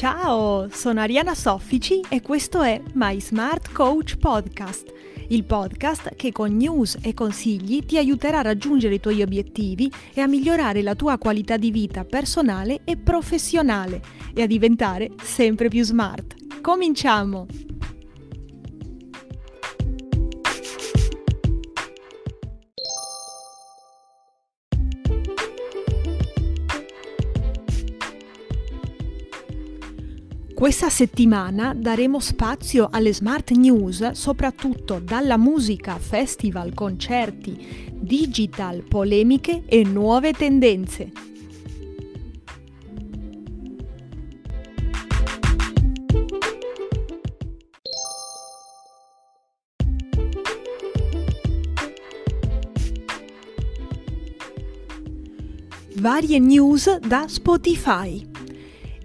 Ciao, sono Ariana Soffici e questo è My Smart Coach Podcast, il podcast che con news e consigli ti aiuterà a raggiungere i tuoi obiettivi e a migliorare la tua qualità di vita personale e professionale e a diventare sempre più smart. Cominciamo! Questa settimana daremo spazio alle smart news, soprattutto dalla musica, festival, concerti, digital, polemiche e nuove tendenze. Varie news da Spotify.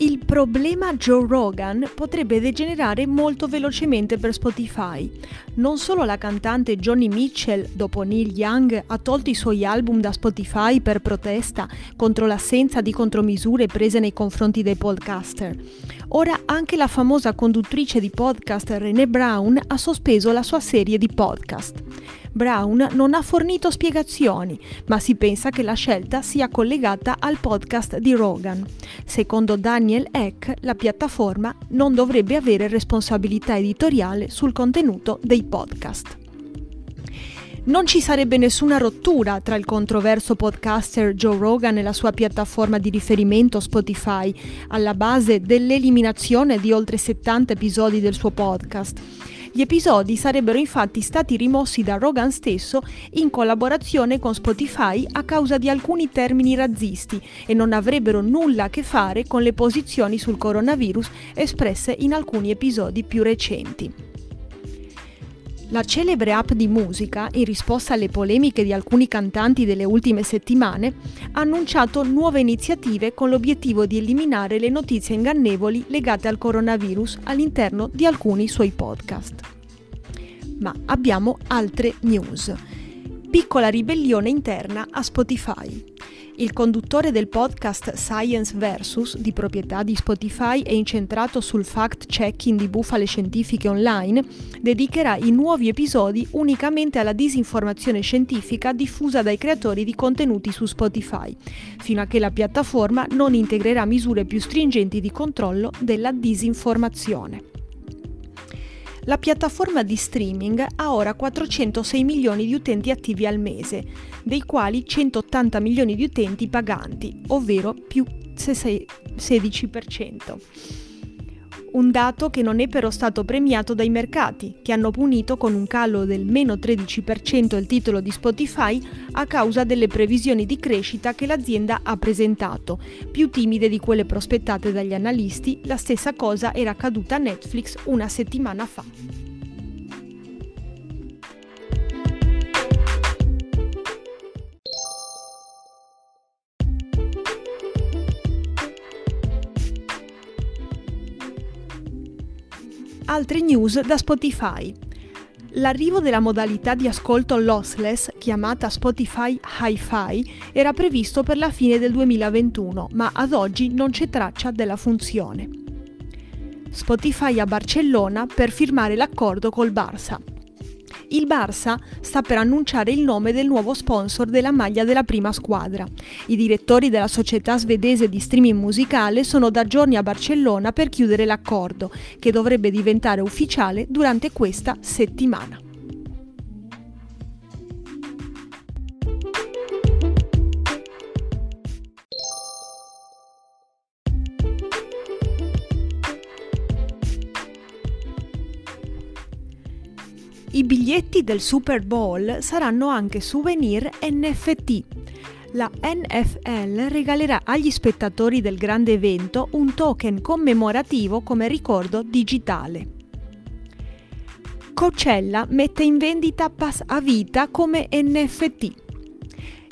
Il problema Joe Rogan potrebbe degenerare molto velocemente per Spotify. Non solo la cantante Johnny Mitchell, dopo Neil Young, ha tolto i suoi album da Spotify per protesta contro l'assenza di contromisure prese nei confronti dei podcaster. Ora anche la famosa conduttrice di podcast René Brown ha sospeso la sua serie di podcast. Brown non ha fornito spiegazioni, ma si pensa che la scelta sia collegata al podcast di Rogan. Secondo Daniel Eck, la piattaforma non dovrebbe avere responsabilità editoriale sul contenuto dei podcast. Non ci sarebbe nessuna rottura tra il controverso podcaster Joe Rogan e la sua piattaforma di riferimento Spotify, alla base dell'eliminazione di oltre 70 episodi del suo podcast. Gli episodi sarebbero infatti stati rimossi da Rogan stesso in collaborazione con Spotify a causa di alcuni termini razzisti e non avrebbero nulla a che fare con le posizioni sul coronavirus espresse in alcuni episodi più recenti. La celebre app di musica, in risposta alle polemiche di alcuni cantanti delle ultime settimane, ha annunciato nuove iniziative con l'obiettivo di eliminare le notizie ingannevoli legate al coronavirus all'interno di alcuni suoi podcast. Ma abbiamo altre news. Piccola ribellione interna a Spotify. Il conduttore del podcast Science Versus, di proprietà di Spotify e incentrato sul fact-checking di bufale scientifiche online, dedicherà i nuovi episodi unicamente alla disinformazione scientifica diffusa dai creatori di contenuti su Spotify, fino a che la piattaforma non integrerà misure più stringenti di controllo della disinformazione. La piattaforma di streaming ha ora 406 milioni di utenti attivi al mese, dei quali 180 milioni di utenti paganti, ovvero più 16% un dato che non è però stato premiato dai mercati, che hanno punito con un calo del meno 13% il titolo di Spotify a causa delle previsioni di crescita che l'azienda ha presentato, più timide di quelle prospettate dagli analisti, la stessa cosa era accaduta a Netflix una settimana fa. Altre news da Spotify. L'arrivo della modalità di ascolto lossless, chiamata Spotify Hi-Fi, era previsto per la fine del 2021, ma ad oggi non c'è traccia della funzione. Spotify a Barcellona per firmare l'accordo col Barça il Barça sta per annunciare il nome del nuovo sponsor della maglia della prima squadra. I direttori della società svedese di streaming musicale sono da giorni a Barcellona per chiudere l'accordo, che dovrebbe diventare ufficiale durante questa settimana. I biglietti del Super Bowl saranno anche souvenir NFT. La NFL regalerà agli spettatori del grande evento un token commemorativo come ricordo digitale. Coachella mette in vendita Pass a vita come NFT.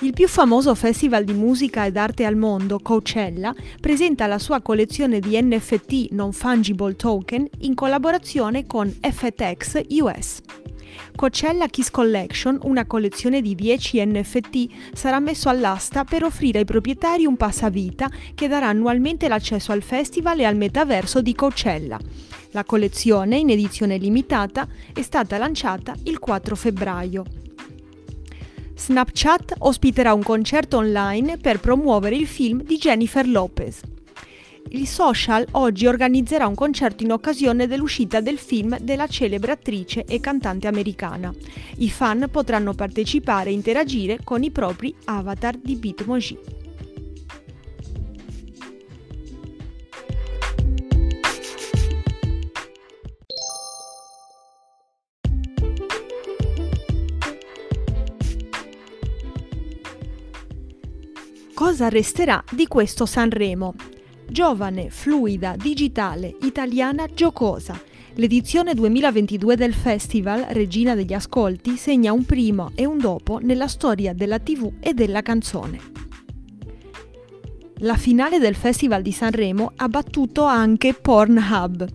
Il più famoso festival di musica ed arte al mondo, Coachella, presenta la sua collezione di NFT non fungible token in collaborazione con FTX US. Coachella Kiss Collection, una collezione di 10 NFT, sarà messo all'asta per offrire ai proprietari un passavita che darà annualmente l'accesso al festival e al metaverso di Coachella. La collezione, in edizione limitata, è stata lanciata il 4 febbraio. Snapchat ospiterà un concerto online per promuovere il film di Jennifer Lopez. Il social oggi organizzerà un concerto in occasione dell'uscita del film della celebre attrice e cantante americana. I fan potranno partecipare e interagire con i propri avatar di Bitmoji. Cosa resterà di questo Sanremo? Giovane, fluida, digitale, italiana, giocosa. L'edizione 2022 del festival Regina degli Ascolti segna un primo e un dopo nella storia della TV e della canzone. La finale del Festival di Sanremo ha battuto anche Pornhub.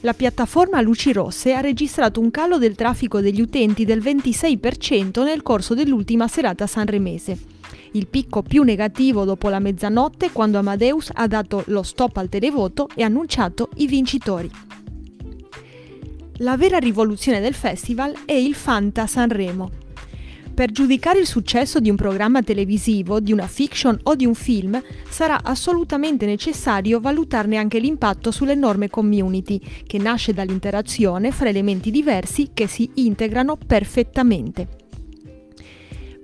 La piattaforma Luci Rosse ha registrato un calo del traffico degli utenti del 26% nel corso dell'ultima serata sanremese il picco più negativo dopo la mezzanotte quando Amadeus ha dato lo stop al televoto e annunciato i vincitori. La vera rivoluzione del festival è il Fanta Sanremo. Per giudicare il successo di un programma televisivo, di una fiction o di un film, sarà assolutamente necessario valutarne anche l'impatto sull'enorme community, che nasce dall'interazione fra elementi diversi che si integrano perfettamente.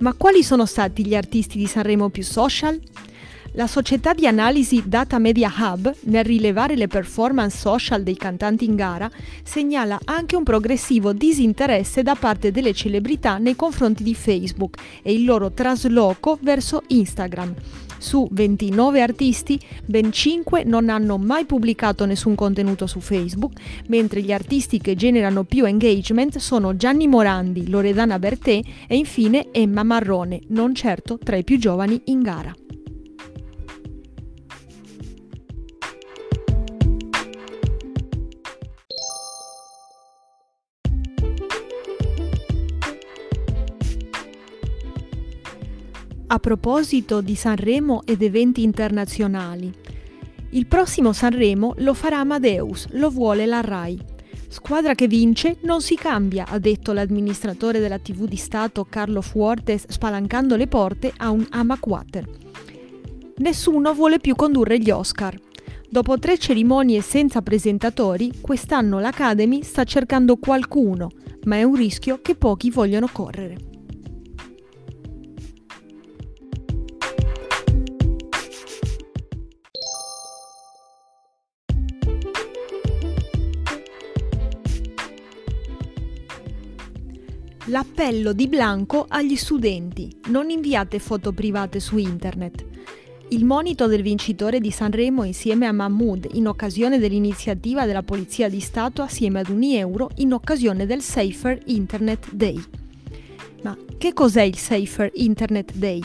Ma quali sono stati gli artisti di Sanremo più social? La società di analisi Data Media Hub, nel rilevare le performance social dei cantanti in gara, segnala anche un progressivo disinteresse da parte delle celebrità nei confronti di Facebook e il loro trasloco verso Instagram. Su 29 artisti, ben 5 non hanno mai pubblicato nessun contenuto su Facebook, mentre gli artisti che generano più engagement sono Gianni Morandi, Loredana Bertè e infine Emma Marrone, non certo tra i più giovani in gara. A proposito di Sanremo ed eventi internazionali, il prossimo Sanremo lo farà Amadeus, lo vuole la RAI. Squadra che vince non si cambia, ha detto l'amministratore della TV di Stato Carlo Fuortes spalancando le porte a un Amaquater. Nessuno vuole più condurre gli Oscar. Dopo tre cerimonie senza presentatori, quest'anno l'Academy sta cercando qualcuno, ma è un rischio che pochi vogliono correre. L'appello di Blanco agli studenti. Non inviate foto private su internet. Il monito del vincitore di Sanremo insieme a Mahmoud in occasione dell'iniziativa della Polizia di Stato assieme ad un euro in occasione del Safer Internet Day. Ma che cos'è il Safer Internet Day?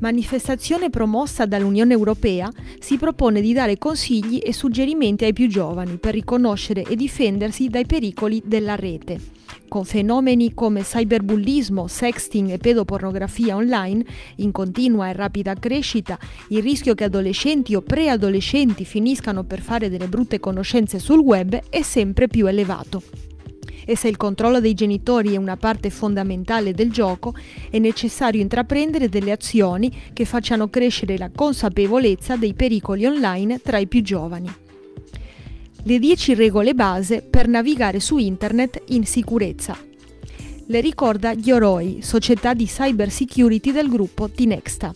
Manifestazione promossa dall'Unione Europea, si propone di dare consigli e suggerimenti ai più giovani per riconoscere e difendersi dai pericoli della rete con fenomeni come cyberbullismo, sexting e pedopornografia online in continua e rapida crescita, il rischio che adolescenti o preadolescenti finiscano per fare delle brutte conoscenze sul web è sempre più elevato. E se il controllo dei genitori è una parte fondamentale del gioco, è necessario intraprendere delle azioni che facciano crescere la consapevolezza dei pericoli online tra i più giovani le 10 regole base per navigare su internet in sicurezza. Le ricorda Ghioroi, società di cyber security del gruppo Tinexta.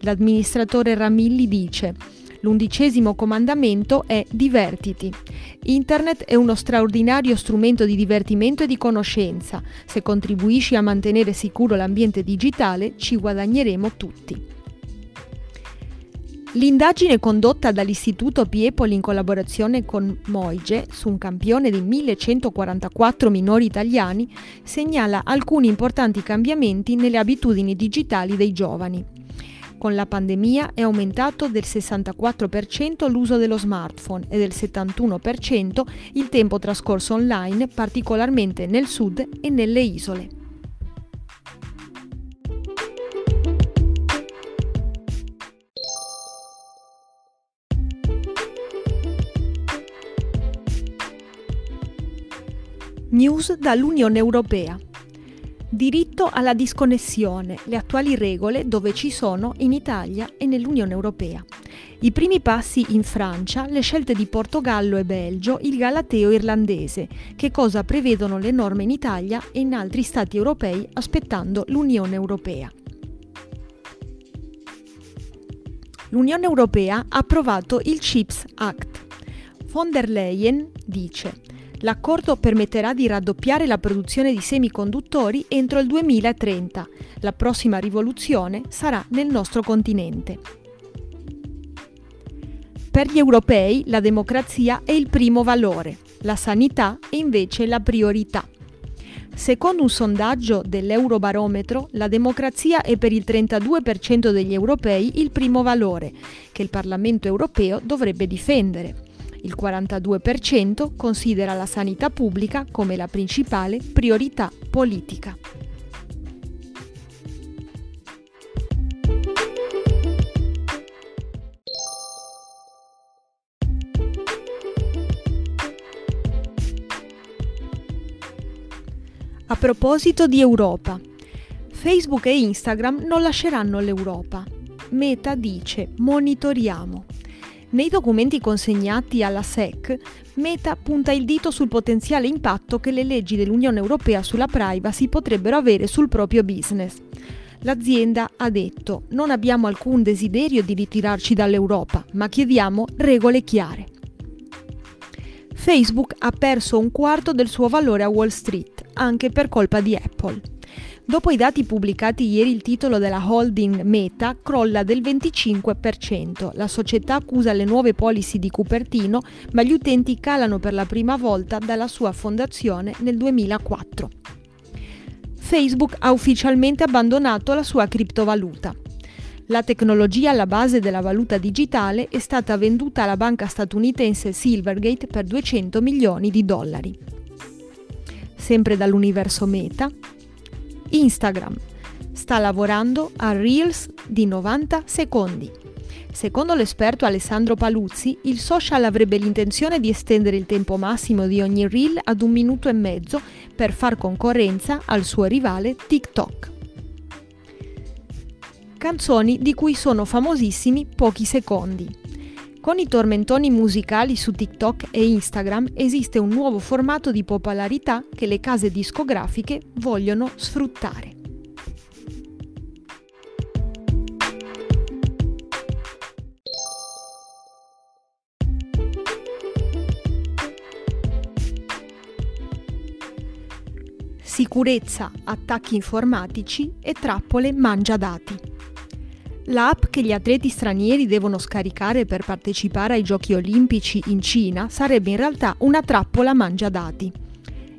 L'amministratore Ramilli dice L'undicesimo comandamento è divertiti. Internet è uno straordinario strumento di divertimento e di conoscenza. Se contribuisci a mantenere sicuro l'ambiente digitale, ci guadagneremo tutti. L'indagine condotta dall'Istituto Piepoli in collaborazione con Moige su un campione di 1144 minori italiani segnala alcuni importanti cambiamenti nelle abitudini digitali dei giovani. Con la pandemia è aumentato del 64% l'uso dello smartphone e del 71% il tempo trascorso online, particolarmente nel sud e nelle isole. News dall'Unione Europea. Diritto alla disconnessione, le attuali regole dove ci sono in Italia e nell'Unione Europea. I primi passi in Francia, le scelte di Portogallo e Belgio, il galateo irlandese, che cosa prevedono le norme in Italia e in altri stati europei aspettando l'Unione Europea. L'Unione Europea ha approvato il CHIPS Act. Von der Leyen dice L'accordo permetterà di raddoppiare la produzione di semiconduttori entro il 2030. La prossima rivoluzione sarà nel nostro continente. Per gli europei la democrazia è il primo valore, la sanità è invece la priorità. Secondo un sondaggio dell'Eurobarometro, la democrazia è per il 32% degli europei il primo valore, che il Parlamento europeo dovrebbe difendere. Il 42% considera la sanità pubblica come la principale priorità politica. A proposito di Europa, Facebook e Instagram non lasceranno l'Europa. Meta dice monitoriamo. Nei documenti consegnati alla SEC, Meta punta il dito sul potenziale impatto che le leggi dell'Unione Europea sulla privacy potrebbero avere sul proprio business. L'azienda ha detto non abbiamo alcun desiderio di ritirarci dall'Europa, ma chiediamo regole chiare. Facebook ha perso un quarto del suo valore a Wall Street, anche per colpa di Apple. Dopo i dati pubblicati ieri il titolo della holding Meta crolla del 25%. La società accusa le nuove policy di Cupertino, ma gli utenti calano per la prima volta dalla sua fondazione nel 2004. Facebook ha ufficialmente abbandonato la sua criptovaluta. La tecnologia alla base della valuta digitale è stata venduta alla banca statunitense Silvergate per 200 milioni di dollari. Sempre dall'universo Meta, Instagram sta lavorando a Reels di 90 secondi. Secondo l'esperto Alessandro Paluzzi, il social avrebbe l'intenzione di estendere il tempo massimo di ogni reel ad un minuto e mezzo per far concorrenza al suo rivale TikTok. Canzoni di cui sono famosissimi pochi secondi. Con i tormentoni musicali su TikTok e Instagram esiste un nuovo formato di popolarità che le case discografiche vogliono sfruttare. Sicurezza, attacchi informatici e trappole mangia dati. L'app che gli atleti stranieri devono scaricare per partecipare ai giochi olimpici in Cina sarebbe in realtà una trappola mangia dati.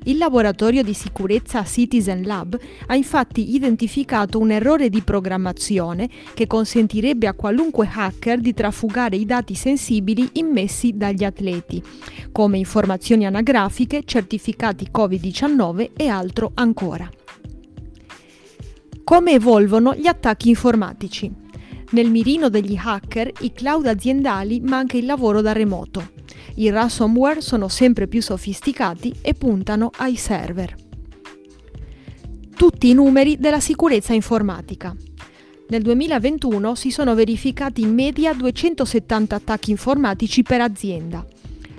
Il laboratorio di sicurezza Citizen Lab ha infatti identificato un errore di programmazione che consentirebbe a qualunque hacker di trafugare i dati sensibili immessi dagli atleti, come informazioni anagrafiche, certificati Covid-19 e altro ancora. Come evolvono gli attacchi informatici? Nel mirino degli hacker, i cloud aziendali, ma anche il lavoro da remoto. I ransomware sono sempre più sofisticati e puntano ai server. Tutti i numeri della sicurezza informatica. Nel 2021 si sono verificati in media 270 attacchi informatici per azienda.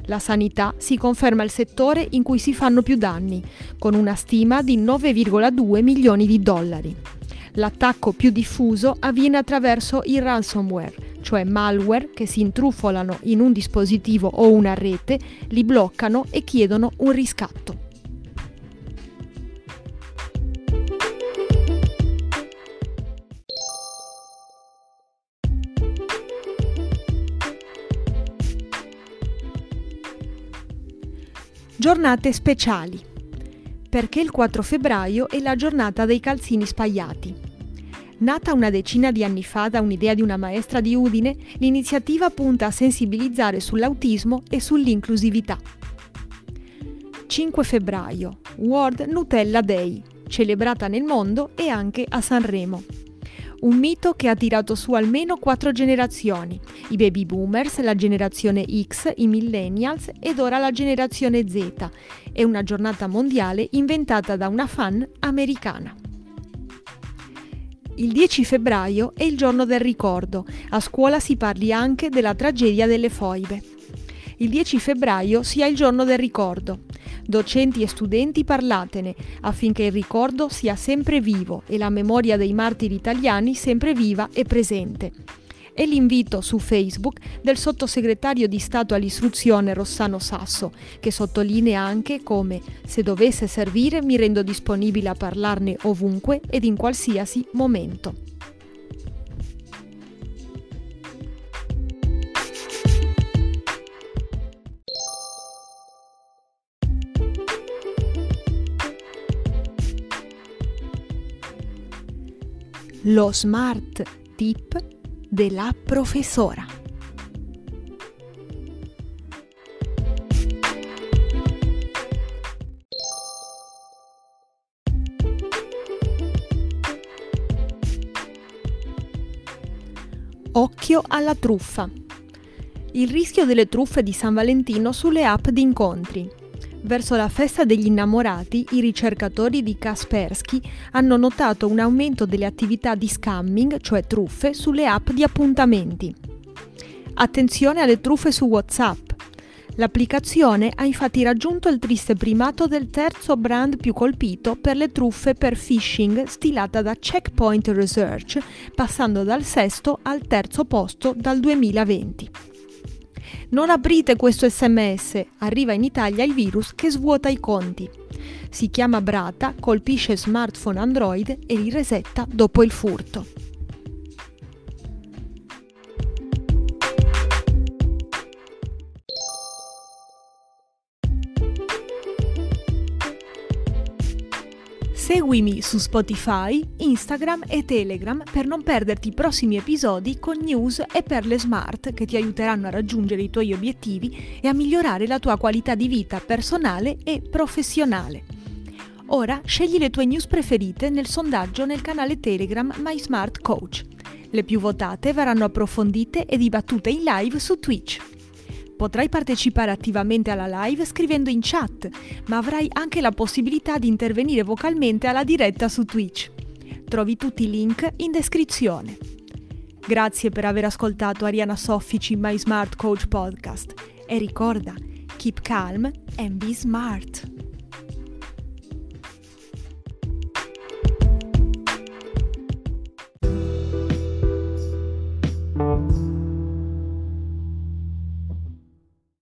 La sanità si conferma il settore in cui si fanno più danni, con una stima di 9,2 milioni di dollari. L'attacco più diffuso avviene attraverso il ransomware, cioè malware che si intrufolano in un dispositivo o una rete, li bloccano e chiedono un riscatto. Giornate speciali perché il 4 febbraio è la giornata dei calzini spagliati. Nata una decina di anni fa da un'idea di una maestra di Udine, l'iniziativa punta a sensibilizzare sull'autismo e sull'inclusività. 5 febbraio, World Nutella Day, celebrata nel mondo e anche a Sanremo. Un mito che ha tirato su almeno quattro generazioni, i baby boomers, la generazione X, i millennials ed ora la generazione Z. È una giornata mondiale inventata da una fan americana. Il 10 febbraio è il giorno del ricordo. A scuola si parli anche della tragedia delle foibe. Il 10 febbraio sia il giorno del ricordo. Docenti e studenti parlatene affinché il ricordo sia sempre vivo e la memoria dei martiri italiani sempre viva e presente. E l'invito su Facebook del sottosegretario di Stato all'istruzione Rossano Sasso, che sottolinea anche come se dovesse servire mi rendo disponibile a parlarne ovunque ed in qualsiasi momento. Lo smart tip della professora. Occhio alla truffa. Il rischio delle truffe di San Valentino sulle app di incontri. Verso la festa degli innamorati, i ricercatori di Kaspersky hanno notato un aumento delle attività di scamming, cioè truffe, sulle app di appuntamenti. Attenzione alle truffe su WhatsApp. L'applicazione ha infatti raggiunto il triste primato del terzo brand più colpito per le truffe per phishing stilata da Checkpoint Research, passando dal sesto al terzo posto dal 2020. Non aprite questo sms, arriva in Italia il virus che svuota i conti. Si chiama Brata, colpisce smartphone Android e li resetta dopo il furto. Seguimi su Spotify, Instagram e Telegram per non perderti i prossimi episodi con news e perle smart che ti aiuteranno a raggiungere i tuoi obiettivi e a migliorare la tua qualità di vita personale e professionale. Ora scegli le tue news preferite nel sondaggio nel canale Telegram My Smart Coach. Le più votate verranno approfondite e dibattute in live su Twitch. Potrai partecipare attivamente alla live scrivendo in chat, ma avrai anche la possibilità di intervenire vocalmente alla diretta su Twitch. Trovi tutti i link in descrizione. Grazie per aver ascoltato Ariana Soffici My Smart Coach Podcast e ricorda, keep calm and be smart.